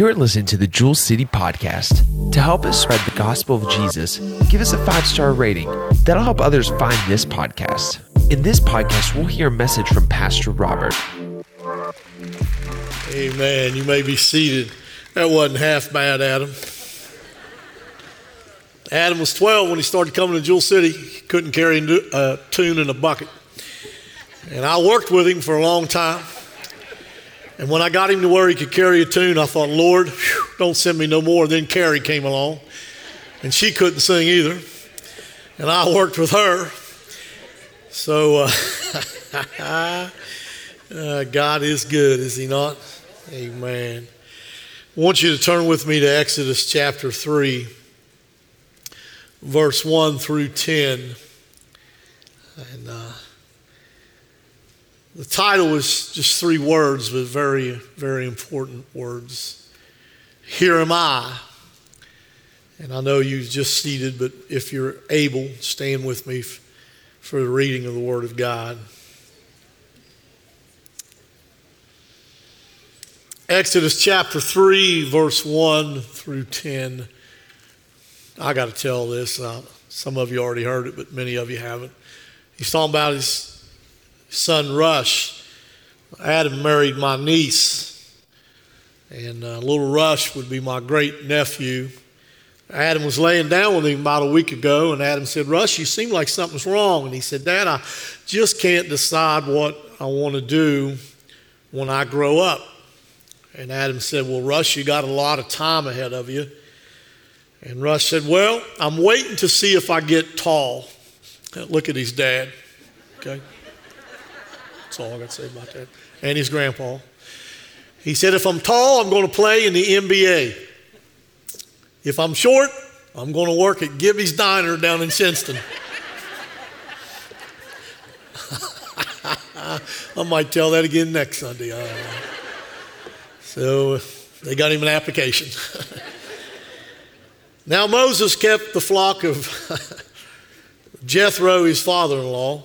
You're listening to the Jewel City Podcast. To help us spread the gospel of Jesus, give us a five star rating. That'll help others find this podcast. In this podcast, we'll hear a message from Pastor Robert. Amen. You may be seated. That wasn't half bad, Adam. Adam was 12 when he started coming to Jewel City. He couldn't carry a uh, tune in a bucket. And I worked with him for a long time. And when I got him to where he could carry a tune, I thought, Lord, whew, don't send me no more. Then Carrie came along, and she couldn't sing either. And I worked with her. So uh, uh, God is good, is He not? Amen. I want you to turn with me to Exodus chapter 3, verse 1 through 10. And. Uh, the title is just three words, but very, very important words. Here am I. And I know you've just seated, but if you're able, stand with me for the reading of the Word of God. Exodus chapter 3, verse 1 through 10. I got to tell this. Uh, some of you already heard it, but many of you haven't. He's talking about his son Rush. Adam married my niece, and uh, little Rush would be my great nephew. Adam was laying down with him about a week ago, and Adam said, Rush, you seem like something's wrong. And he said, Dad, I just can't decide what I want to do when I grow up. And Adam said, Well, Rush, you got a lot of time ahead of you. And Rush said, Well, I'm waiting to see if I get tall. Look at his dad. Okay. That's all I got to say about that. And his grandpa. He said, if I'm tall, I'm going to play in the NBA. If I'm short, I'm going to work at Gibby's Diner down in Shinnston. I might tell that again next Sunday. So they got him an application. now Moses kept the flock of Jethro, his father in law,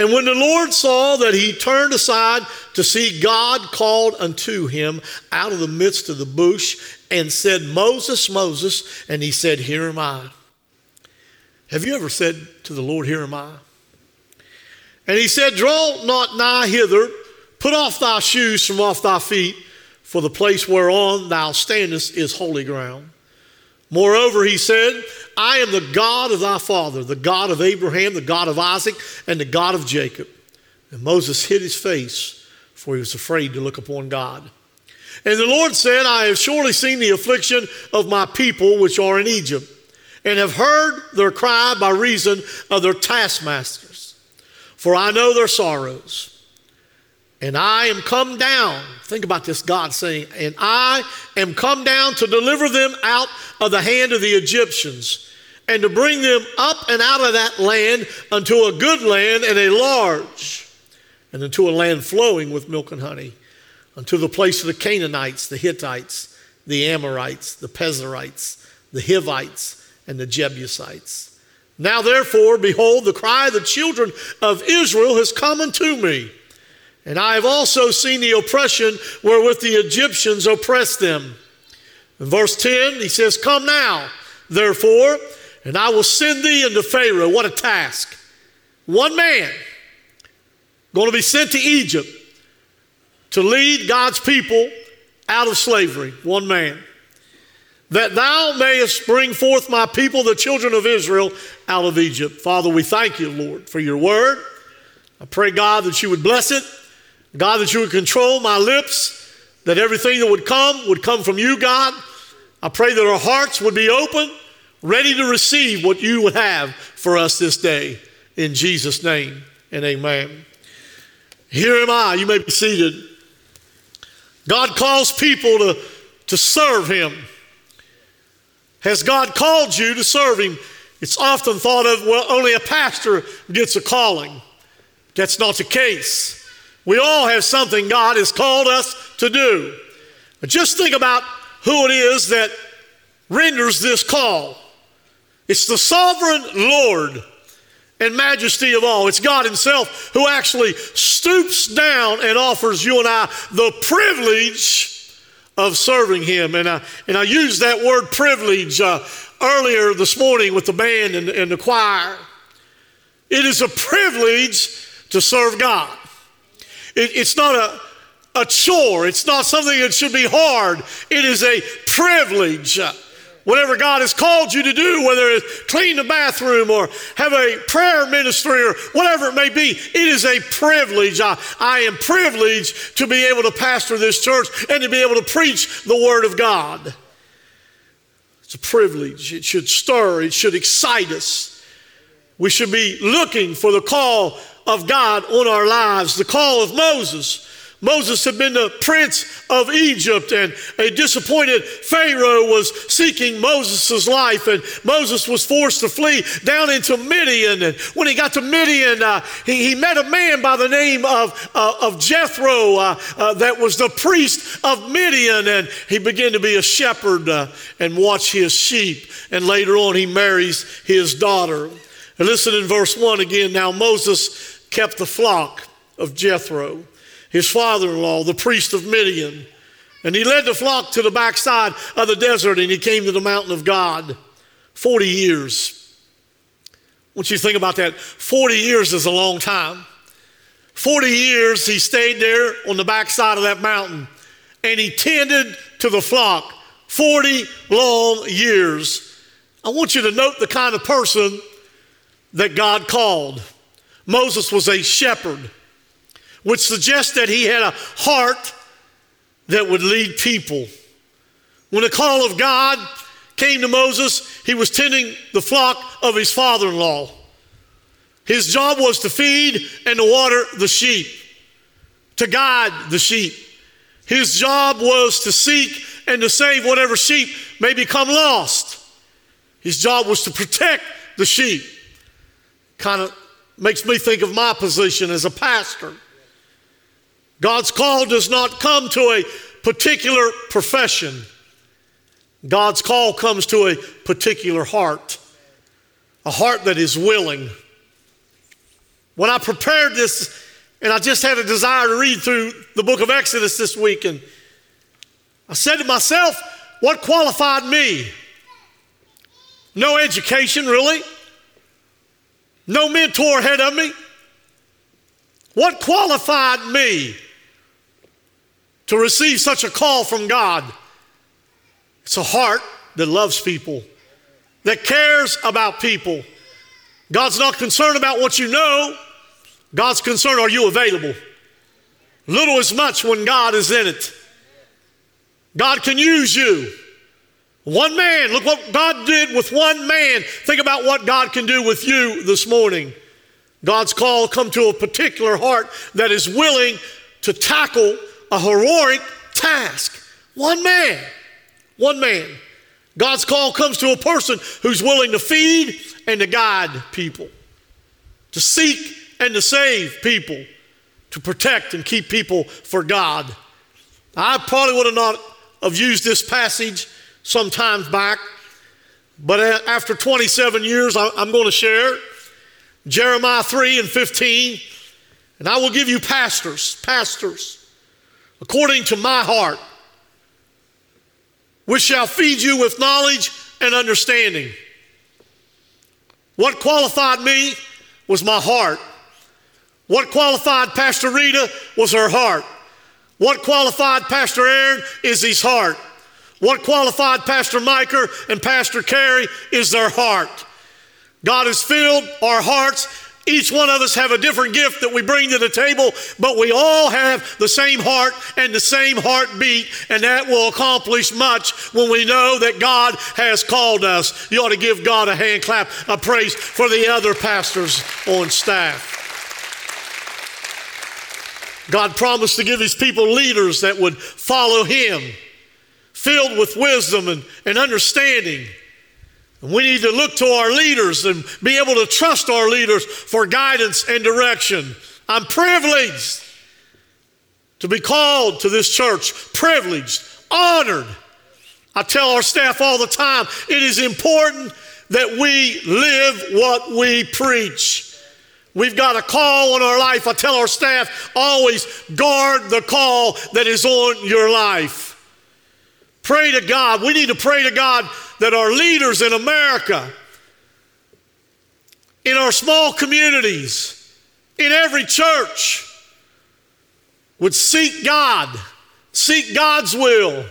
And when the Lord saw that he turned aside to see, God called unto him out of the midst of the bush and said, Moses, Moses. And he said, Here am I. Have you ever said to the Lord, Here am I? And he said, Draw not nigh hither, put off thy shoes from off thy feet, for the place whereon thou standest is holy ground. Moreover, he said, I am the God of thy father, the God of Abraham, the God of Isaac, and the God of Jacob. And Moses hid his face, for he was afraid to look upon God. And the Lord said, I have surely seen the affliction of my people which are in Egypt, and have heard their cry by reason of their taskmasters. For I know their sorrows. And I am come down. Think about this God saying, and I am come down to deliver them out of the hand of the Egyptians and to bring them up and out of that land unto a good land and a large, and unto a land flowing with milk and honey, unto the place of the Canaanites, the Hittites, the Amorites, the Perizzites, the Hivites, and the Jebusites. Now, therefore, behold, the cry of the children of Israel has come unto me. And I have also seen the oppression wherewith the Egyptians oppressed them. In verse 10, he says, Come now, therefore, and I will send thee unto Pharaoh. What a task. One man going to be sent to Egypt to lead God's people out of slavery. One man. That thou mayest bring forth my people, the children of Israel, out of Egypt. Father, we thank you, Lord, for your word. I pray, God, that you would bless it. God, that you would control my lips, that everything that would come would come from you, God. I pray that our hearts would be open ready to receive what you would have for us this day. In Jesus' name and amen. Here am I. You may be seated. God calls people to to serve Him. Has God called you to serve Him? It's often thought of, well, only a pastor gets a calling. That's not the case. We all have something God has called us to do. But just think about who it is that renders this call. It's the sovereign Lord and majesty of all. It's God Himself who actually stoops down and offers you and I the privilege of serving Him. And I, and I used that word privilege uh, earlier this morning with the band and, and the choir. It is a privilege to serve God. It, it's not a, a chore, it's not something that should be hard. It is a privilege. Whatever God has called you to do, whether it's clean the bathroom or have a prayer ministry or whatever it may be, it is a privilege. I, I am privileged to be able to pastor this church and to be able to preach the Word of God. It's a privilege. It should stir, it should excite us. We should be looking for the call of God on our lives, the call of Moses. Moses had been the prince of Egypt, and a disappointed Pharaoh was seeking Moses' life, and Moses was forced to flee down into Midian. And when he got to Midian, uh, he, he, met a man by the name of, uh, of Jethro uh, uh that was the priest of Midian, and he began to be a shepherd uh, and watch his sheep. And later on, he marries his daughter. And listen in verse 1 again. Now, Moses kept the flock of Jethro his father in law, the priest of Midian. And he led the flock to the backside of the desert and he came to the mountain of God. 40 years. Once you think about that, 40 years is a long time. 40 years he stayed there on the backside of that mountain and he tended to the flock. 40 long years. I want you to note the kind of person that God called. Moses was a shepherd which suggests that he had a heart that would lead people. When the call of God came to Moses, he was tending the flock of his father in law. His job was to feed and to water the sheep, to guide the sheep. His job was to seek and to save whatever sheep may become lost. His job was to protect the sheep. Kind of makes me think of my position as a pastor. God's call does not come to a particular profession. God's call comes to a particular heart, a heart that is willing. When I prepared this, and I just had a desire to read through the book of Exodus this week, and I said to myself, what qualified me? No education, really. No mentor ahead of me. What qualified me? to receive such a call from God. It's a heart that loves people, that cares about people. God's not concerned about what you know, God's concerned are you available? Little is much when God is in it. God can use you. One man, look what God did with one man. Think about what God can do with you this morning. God's call come to a particular heart that is willing to tackle a heroic task. One man, one man. God's call comes to a person who's willing to feed and to guide people, to seek and to save people, to protect and keep people for God. I probably would have not have used this passage sometimes back, but after 27 years, I'm going to share Jeremiah 3 and 15, and I will give you pastors, pastors according to my heart, which shall feed you with knowledge and understanding. What qualified me was my heart. What qualified Pastor Rita was her heart. What qualified Pastor Aaron is his heart. What qualified Pastor Micah and Pastor Carey is their heart. God has filled our hearts each one of us have a different gift that we bring to the table, but we all have the same heart and the same heartbeat, and that will accomplish much when we know that God has called us. You ought to give God a hand clap of praise for the other pastors on staff. God promised to give his people leaders that would follow him filled with wisdom and, and understanding. And we need to look to our leaders and be able to trust our leaders for guidance and direction. I'm privileged to be called to this church, privileged, honored. I tell our staff all the time it is important that we live what we preach. We've got a call on our life. I tell our staff always guard the call that is on your life. Pray to God. We need to pray to God that our leaders in America, in our small communities, in every church, would seek God, seek God's will,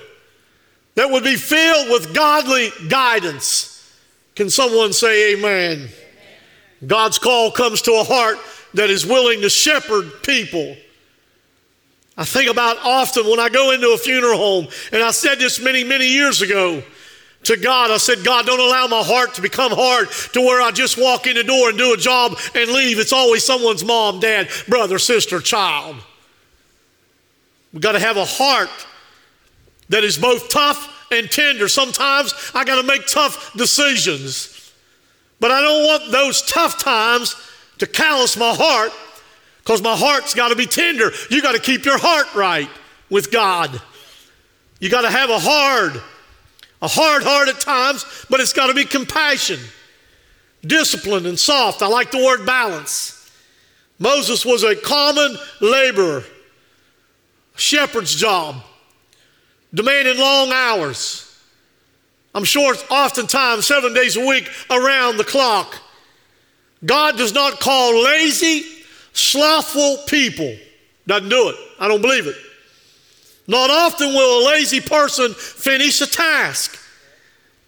that would be filled with godly guidance. Can someone say amen? God's call comes to a heart that is willing to shepherd people. I think about often when I go into a funeral home, and I said this many, many years ago to God. I said, God, don't allow my heart to become hard to where I just walk in the door and do a job and leave. It's always someone's mom, dad, brother, sister, child. We've got to have a heart that is both tough and tender. Sometimes I got to make tough decisions. But I don't want those tough times to callous my heart because my heart's got to be tender. You got to keep your heart right with God. You got to have a hard, a hard heart at times, but it's got to be compassion, disciplined, and soft. I like the word balance. Moses was a common laborer, shepherd's job, demanding long hours. I'm sure it's oftentimes seven days a week around the clock. God does not call lazy, slothful people. Doesn't do it. I don't believe it. Not often will a lazy person finish a task.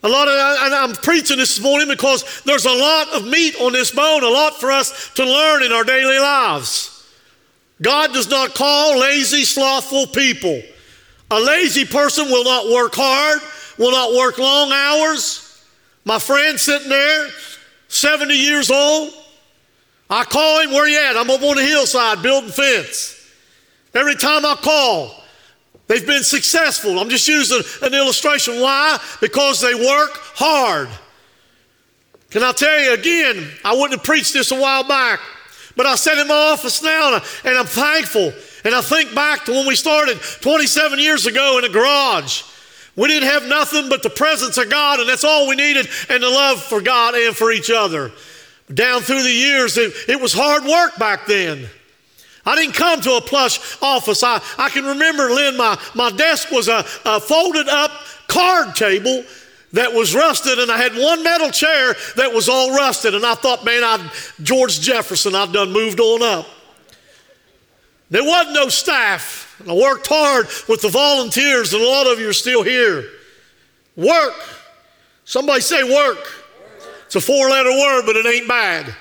A lot of, and I'm preaching this morning because there's a lot of meat on this bone, a lot for us to learn in our daily lives. God does not call lazy, slothful people. A lazy person will not work hard, will not work long hours. My friend sitting there, 70 years old, I call him, where you at? I'm up on the hillside building fence. Every time I call, they've been successful. I'm just using an illustration. Why? Because they work hard. Can I tell you again? I wouldn't have preached this a while back, but I sit in my office now and, I'm thankful. And I think back to when we started 27 years ago in a garage. We didn't have nothing but the presence of God, and that's all we needed, and the love for God and for each other. Down through the years, it, it was hard work back then. I didn't come to a plush office. I, I can remember, Lynn, my, my desk was a, a folded up card table that was rusted, and I had one metal chair that was all rusted. And I thought, man, I George Jefferson, I've done moved on up. There wasn't no staff. And I worked hard with the volunteers, and a lot of you are still here. Work. Somebody say work. It's a four letter word, but it ain't bad.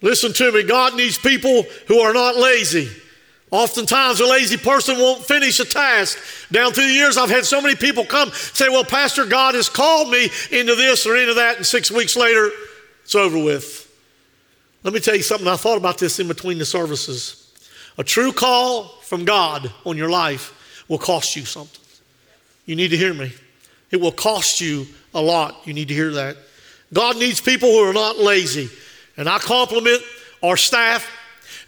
Listen to me God needs people who are not lazy. Oftentimes, a lazy person won't finish a task. Down through the years, I've had so many people come say, Well, Pastor, God has called me into this or into that, and six weeks later, it's over with. Let me tell you something. I thought about this in between the services. A true call from God on your life will cost you something. You need to hear me. It will cost you a lot. You need to hear that. God needs people who are not lazy. And I compliment our staff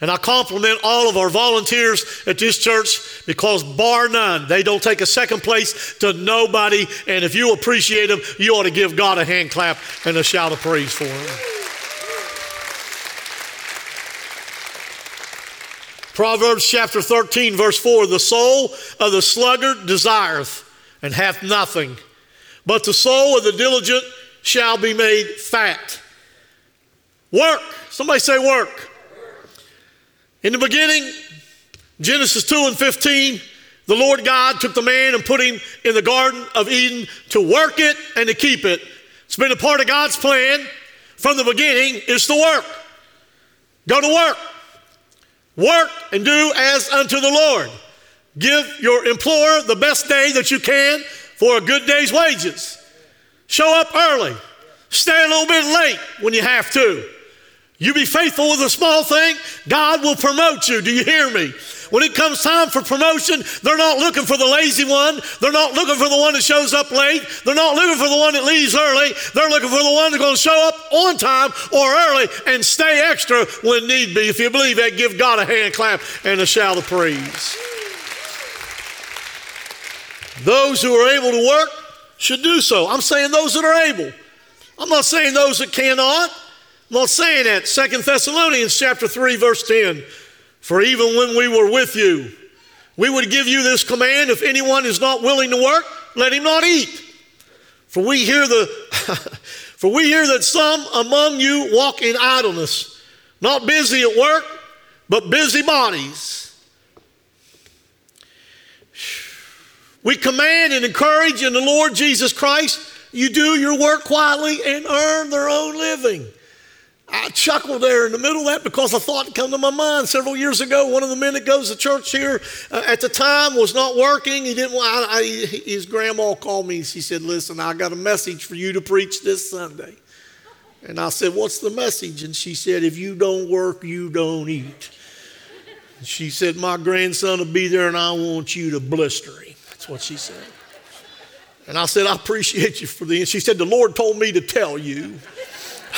and I compliment all of our volunteers at this church because, bar none, they don't take a second place to nobody. And if you appreciate them, you ought to give God a hand clap and a shout of praise for them. Proverbs chapter 13, verse 4 The soul of the sluggard desireth and hath nothing, but the soul of the diligent shall be made fat. Work. Somebody say work. In the beginning, Genesis 2 and 15, the Lord God took the man and put him in the Garden of Eden to work it and to keep it. It's been a part of God's plan from the beginning is to work. Go to work. Work and do as unto the Lord. Give your employer the best day that you can for a good day's wages. Show up early. Stay a little bit late when you have to. You be faithful with a small thing, God will promote you. Do you hear me? When it comes time for promotion, they're not looking for the lazy one. They're not looking for the one that shows up late. They're not looking for the one that leaves early. They're looking for the one that's going to show up on time or early and stay extra when need be. If you believe that, give God a hand clap and a shout of praise. Those who are able to work should do so. I'm saying those that are able. I'm not saying those that cannot. I'm not saying that. Second Thessalonians chapter 3, verse 10. For even when we were with you, we would give you this command if anyone is not willing to work, let him not eat. For we hear the for we hear that some among you walk in idleness, not busy at work, but busy bodies. We command and encourage in the Lord Jesus Christ, you do your work quietly and earn their own living. I chuckled there in the middle of that because a thought came to my mind several years ago. One of the men that goes to church here uh, at the time was not working. He didn't. I, I, his grandma called me. and She said, "Listen, I got a message for you to preach this Sunday." And I said, "What's the message?" And she said, "If you don't work, you don't eat." She said, "My grandson will be there, and I want you to blister him." That's what she said. And I said, "I appreciate you for the." She said, "The Lord told me to tell you."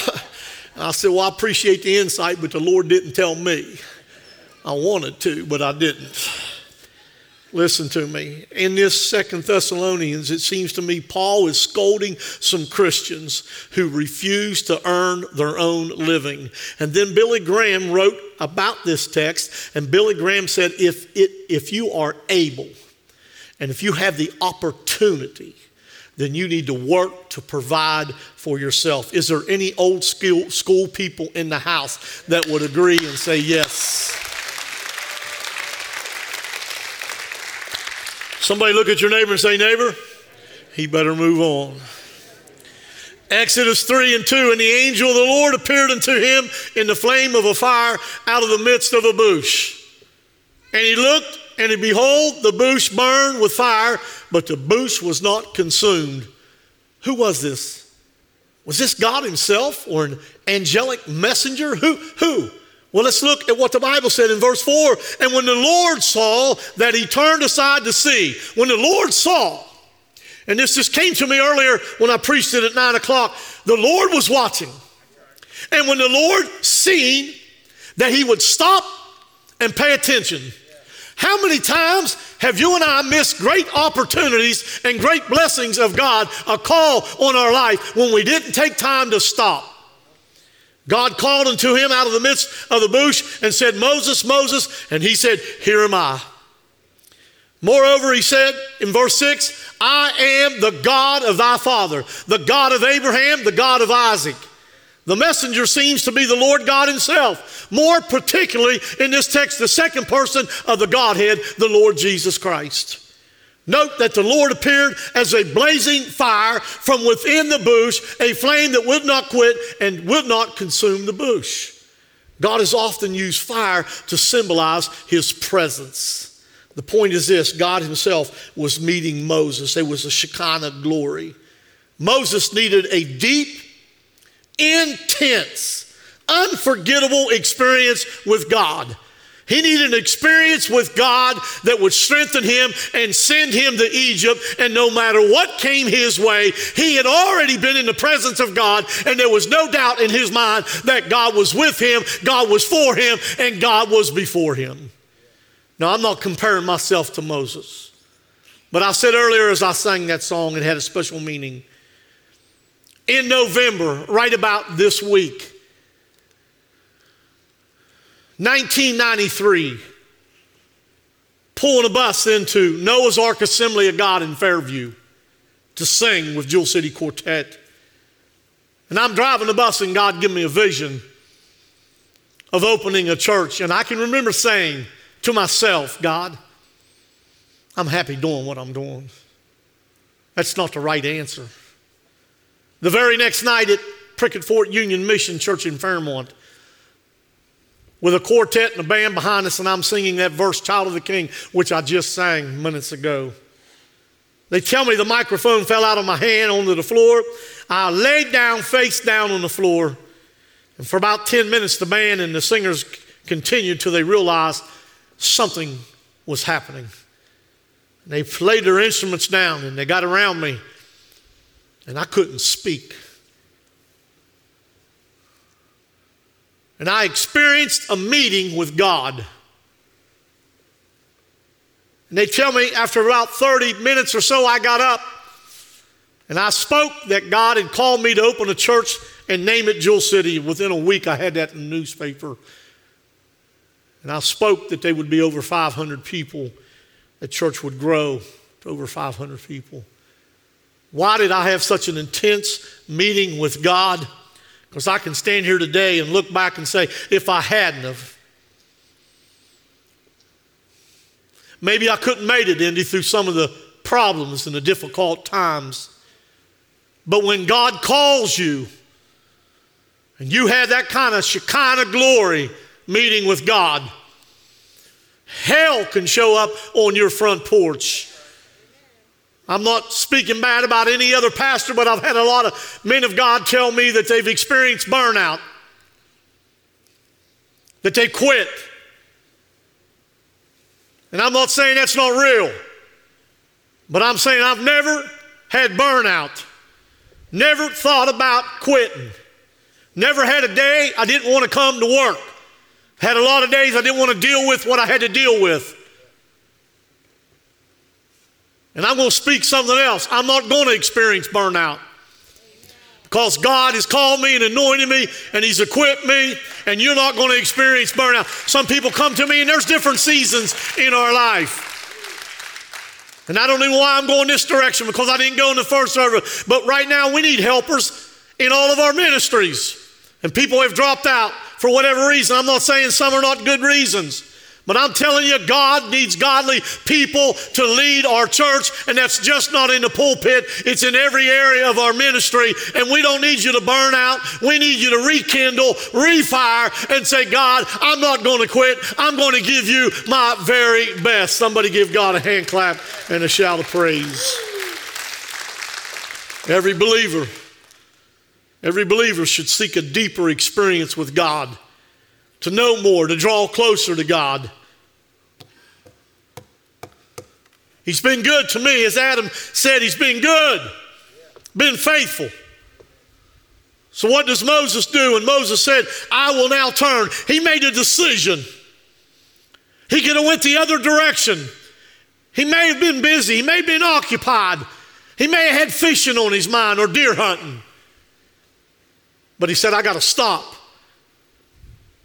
I said, Well, I appreciate the insight, but the Lord didn't tell me. I wanted to, but I didn't. Listen to me. In this Second Thessalonians, it seems to me Paul is scolding some Christians who refuse to earn their own living. And then Billy Graham wrote about this text, and Billy Graham said, if, it, if you are able and if you have the opportunity, then you need to work to provide for yourself. Is there any old school, school people in the house that would agree and say yes? Somebody look at your neighbor and say, Neighbor, he better move on. Exodus 3 and 2 And the angel of the Lord appeared unto him in the flame of a fire out of the midst of a bush. And he looked, and behold, the bush burned with fire, but the bush was not consumed. Who was this? Was this God Himself or an angelic messenger? Who? Who? Well, let's look at what the Bible said in verse 4. And when the Lord saw that he turned aside to see, when the Lord saw, and this just came to me earlier when I preached it at 9 o'clock, the Lord was watching. And when the Lord seen that he would stop and pay attention, how many times have you and I missed great opportunities and great blessings of God, a call on our life, when we didn't take time to stop? God called unto him out of the midst of the bush and said, Moses, Moses, and he said, Here am I. Moreover, he said in verse 6, I am the God of thy father, the God of Abraham, the God of Isaac. The messenger seems to be the Lord God Himself, more particularly in this text, the second person of the Godhead, the Lord Jesus Christ. Note that the Lord appeared as a blazing fire from within the bush, a flame that would not quit and would not consume the bush. God has often used fire to symbolize His presence. The point is this God Himself was meeting Moses, there was a Shekinah glory. Moses needed a deep, intense, unforgettable experience with God. He needed an experience with God that would strengthen him and send him to Egypt. And no matter what came his way, he had already been in the presence of God. And there was no doubt in his mind that God was with him, God was for him, and God was before him. Now, I'm not comparing myself to Moses. But I said earlier as I sang that song, it had a special meaning in November, right about this week, 1993, pulling a bus into Noah's Ark Assembly of God in Fairview to sing with Jewel City Quartet. And I'm driving the bus, and God gave me a vision of opening a church. And I can remember saying to myself, God, I'm happy doing what I'm doing. That's not the right answer. The very next night at Prickett Fort Union Mission Church in Fairmont, with a quartet and a band behind us, and I'm singing that verse, Child of the King, which I just sang minutes ago. They tell me the microphone fell out of my hand onto the floor. I laid down face down on the floor, And for about 10 minutes, the band and the singers continued till they realized something was happening. And they laid their instruments down and they got around me, and I couldn't speak. And I experienced a meeting with God. And they tell me after about 30 minutes or so, I got up and I spoke that God had called me to open a church and name it Jewel City. Within a week, I had that in the newspaper. And I spoke that there would be over 500 people. The church would grow to over 500 people. Why did I have such an intense meeting with God? Because I can stand here today and look back and say, if I hadn't have, maybe I couldn't made it, Indy, through some of the problems and the difficult times. But when God calls you, and you had that kind of Shekinah glory meeting with God, hell can show up on your front porch. I'm not speaking bad about any other pastor, but I've had a lot of men of God tell me that they've experienced burnout, that they quit. And I'm not saying that's not real, but I'm saying I've never had burnout, never thought about quitting, never had a day I didn't want to come to work, had a lot of days I didn't want to deal with what I had to deal with. And I'm going to speak something else. I'm not going to experience burnout because God has called me and anointed me and He's equipped me, and you're not going to experience burnout. Some people come to me, and there's different seasons in our life. And I don't know why I'm going this direction because I didn't go in the first service. But right now, we need helpers in all of our ministries. And people have dropped out for whatever reason. I'm not saying some are not good reasons. But I'm telling you, God needs godly people to lead our church, and that's just not in the pulpit, it's in every area of our ministry. And we don't need you to burn out. We need you to rekindle, refire, and say, God, I'm not going to quit. I'm going to give you my very best. Somebody give God a hand clap and a shout of praise. Every believer, every believer should seek a deeper experience with God, to know more, to draw closer to God. He's been good to me. As Adam said, he's been good, been faithful. So, what does Moses do? And Moses said, I will now turn. He made a decision. He could have went the other direction. He may have been busy. He may have been occupied. He may have had fishing on his mind or deer hunting. But he said, I got to stop.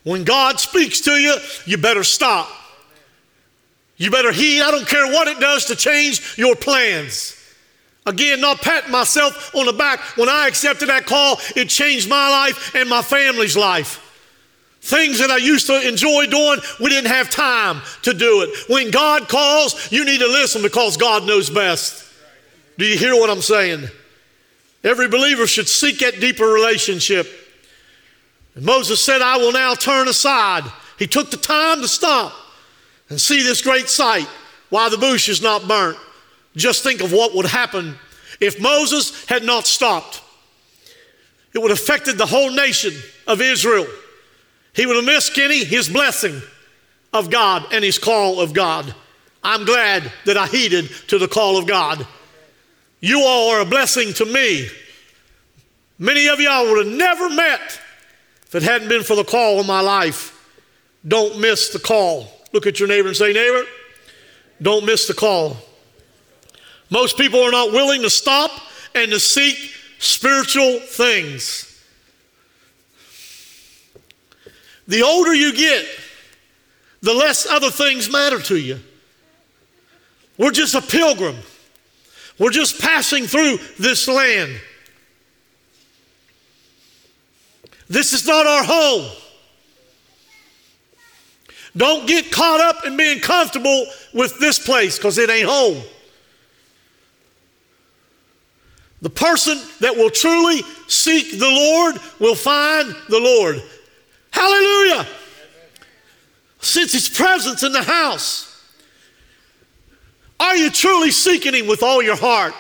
When God speaks to you, you better stop. You better heed. I don't care what it does to change your plans. Again, not patting myself on the back. When I accepted that call, it changed my life and my family's life. Things that I used to enjoy doing, we didn't have time to do it. When God calls, you need to listen because God knows best. Do you hear what I'm saying? Every believer should seek that deeper relationship. And Moses said, I will now turn aside. He took the time to stop and see this great sight why the bush is not burnt. Just think of what would happen if Moses had not stopped. It would have affected the whole nation of Israel. He would have missed Kenny his blessing of God and his call of God. I'm glad that I heeded to the call of God. You all are a blessing to me. Many of y'all would have never met if it hadn't been for the call of my life. Don't miss the call. Look at your neighbor and say, Neighbor, don't miss the call. Most people are not willing to stop and to seek spiritual things. The older you get, the less other things matter to you. We're just a pilgrim. We're just passing through this land. This is not our home. Don't get caught up in being comfortable with this place because it ain't home. The person that will truly seek the Lord will find the Lord. Hallelujah. Since His presence in the house. Are you truly seeking Him with all your heart?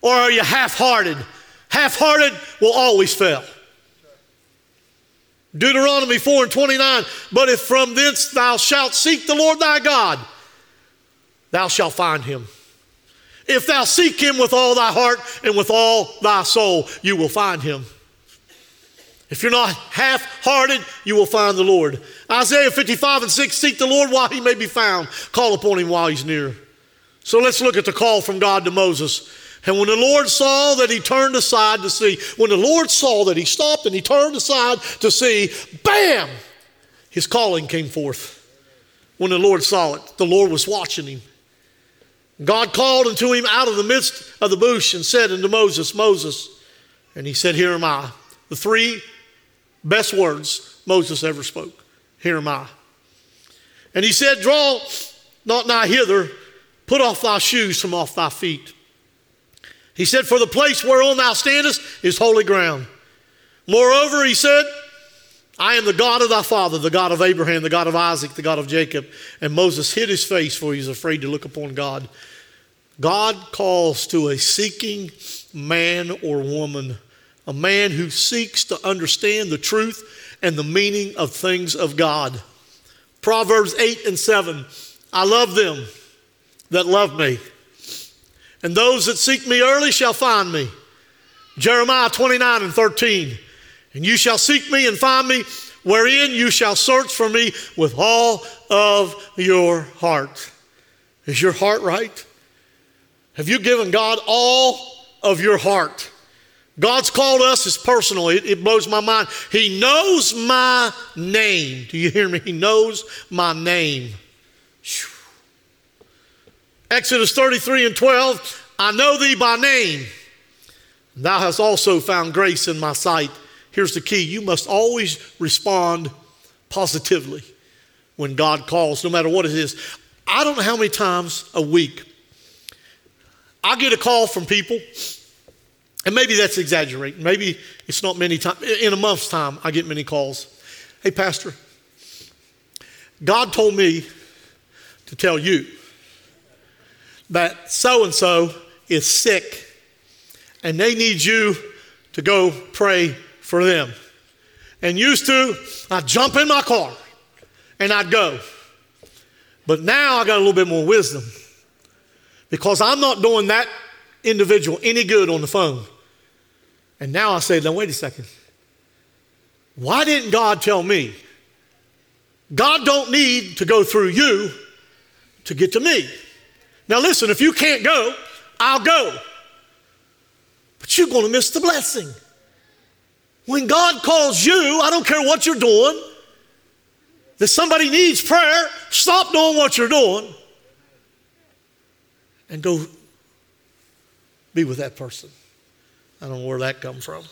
Or are you half hearted? Half hearted will always fail. Deuteronomy 4 and 29. But if from thence thou shalt seek the Lord thy God, thou shalt find him. If thou seek him with all thy heart and with all thy soul, you will find him. If you're not half hearted, you will find the Lord. Isaiah 55 and 6 Seek the Lord while he may be found, call upon him while he's near. So let's look at the call from God to Moses. And when the Lord saw that he turned aside to see, when the Lord saw that he stopped and he turned aside to see, bam, his calling came forth. When the Lord saw it, the Lord was watching him. God called unto him out of the midst of the bush and said unto Moses, Moses, and he said, Here am I. The three best words Moses ever spoke. Here am I. And he said, Draw not nigh hither, put off thy shoes from off thy feet. He said, For the place whereon thou standest is holy ground. Moreover, he said, I am the God of thy father, the God of Abraham, the God of Isaac, the God of Jacob. And Moses hid his face, for he was afraid to look upon God. God calls to a seeking man or woman a man who seeks to understand the truth and the meaning of things of God. Proverbs 8 and 7 I love them that love me, and those that seek me early shall find me. Jeremiah 29 and 13 And you shall seek me and find me, wherein you shall search for me with all of your heart. Is your heart right? Have you given God all of your heart? God's called us as personal. It, it, blows my mind. He knows my name. Do you hear me? He knows my name. Exodus 33 and 12 I know thee by name. Thou hast also found grace in my sight. Here's the key you must always respond positively when God calls, no matter what it is. I don't know how many times a week I get a call from people and maybe that's exaggerating. Maybe it's not many times. In a month's time, I get many calls. Hey, Pastor, God told me to tell you that so and so is sick and they need you to go pray for them. And used to, I'd jump in my car and I'd go. But now I got a little bit more wisdom because I'm not doing that individual any good on the phone. And now I say, now wait a second. Why didn't God tell me? God don't need to go through you to get to me. Now listen, if you can't go, I'll go. But you're going to miss the blessing. When God calls you, I don't care what you're doing, that somebody needs prayer, stop doing what you're doing and go be with that person. I don't know where that come from.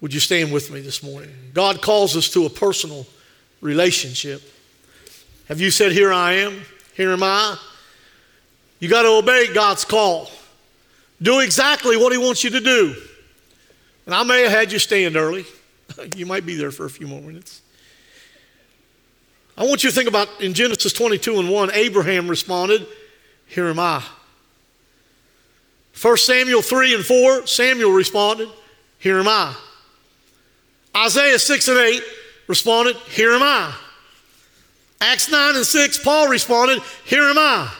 Would you stand with me this morning? God calls us to a personal relationship. Have you said, Here I am, here am I? You got to obey God's call. Do exactly what He wants you to do. And I may have had you stand early. you might be there for a few more minutes. I want you to think about in Genesis 22 and 1, Abraham responded, Here am I. 1 Samuel 3 and 4, Samuel responded, Here am I. Isaiah 6 and 8 responded, Here am I. Acts 9 and 6, Paul responded, Here am I.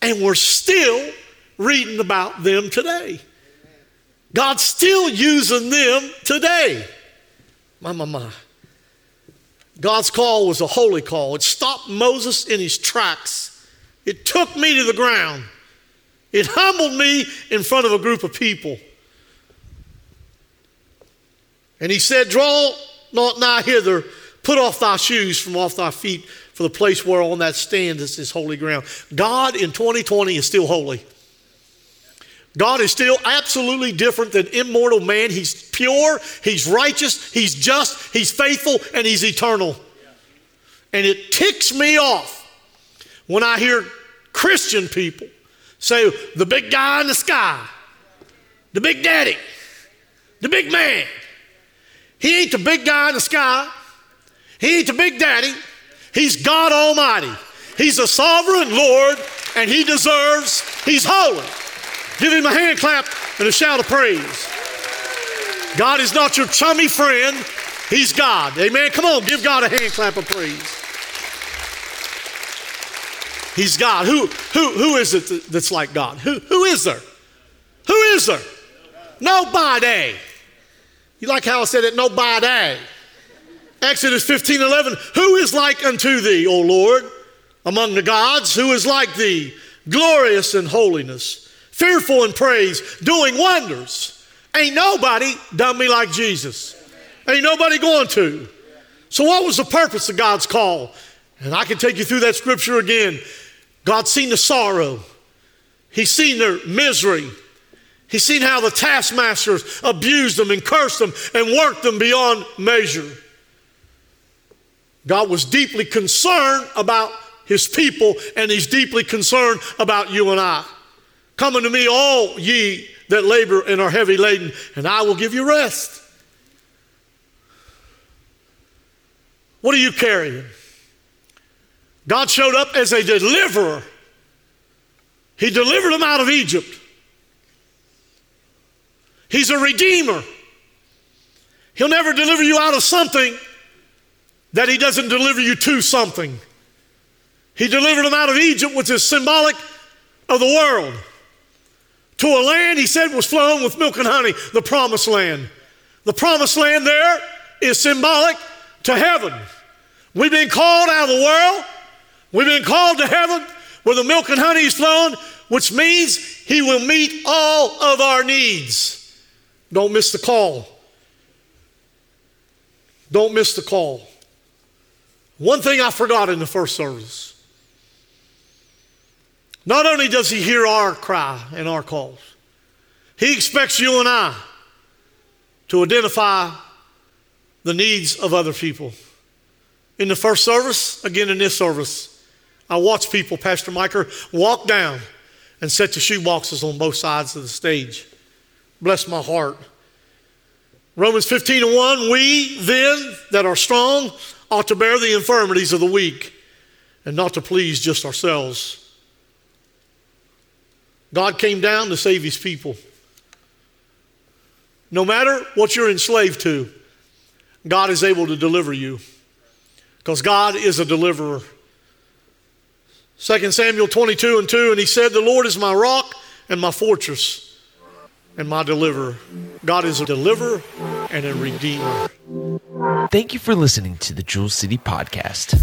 And we're still reading about them today. God's still using them today. My, my, my. God's call was a holy call. It stopped Moses in his tracks. It took me to the ground. It humbled me in front of a group of people. And he said, Draw not nigh hither, put off thy shoes from off thy feet, for the place whereon that standeth is holy ground. God in 2020 is still holy. God is still absolutely different than immortal man. He's pure, he's righteous, he's just, he's faithful, and he's eternal. And it ticks me off when I hear Christian people Say, the big guy in the sky, the big daddy, the big man. He ain't the big guy in the sky. He ain't the big daddy. He's God Almighty. He's a sovereign Lord, and He deserves, He's holy. Give Him a hand clap and a shout of praise. God is not your chummy friend, He's God. Amen. Come on, give God a hand clap of praise. He's God. Who, who, who is it that's like God? Who, who is there? Who is there? Nobody. You like how I said it? Nobody. Exodus 15 11. Who is like unto thee, O Lord, among the gods? Who is like thee, glorious in holiness, fearful in praise, doing wonders? Ain't nobody done me like Jesus. Ain't nobody going to. So, what was the purpose of God's call? And I can take you through that scripture again. God's seen the sorrow, He's seen their misery, He's seen how the taskmasters abused them and cursed them and worked them beyond measure. God was deeply concerned about His people, and He's deeply concerned about you and I. Come unto me, all ye that labor and are heavy laden, and I will give you rest. What are you carrying? God showed up as a deliverer. He delivered them out of Egypt. He's a redeemer. He'll never deliver you out of something that He doesn't deliver you to something. He delivered them out of Egypt, which is symbolic of the world, to a land He said was flowing with milk and honey, the promised land. The promised land there is symbolic to heaven. We've been called out of the world, we've been called to heaven where the milk and honey is flowing, which means He will meet all of our needs. Don't miss the call. Don't miss the call. One thing I forgot in the first service. Not only does he hear our cry and our calls, he expects you and I to identify the needs of other people. In the first service, again in this service, I watched people, Pastor Micah, walk down and set the shoe boxes on both sides of the stage. Bless my heart. Romans 15 and 1, we then that are strong ought to bear the infirmities of the weak and not to please just ourselves. God came down to save his people. No matter what you're enslaved to, God is able to deliver you because God is a deliverer. 2 Samuel 22 and 2, and he said, The Lord is my rock and my fortress and my deliverer. God is a deliverer and a redeemer. Thank you for listening to the Jewel City Podcast.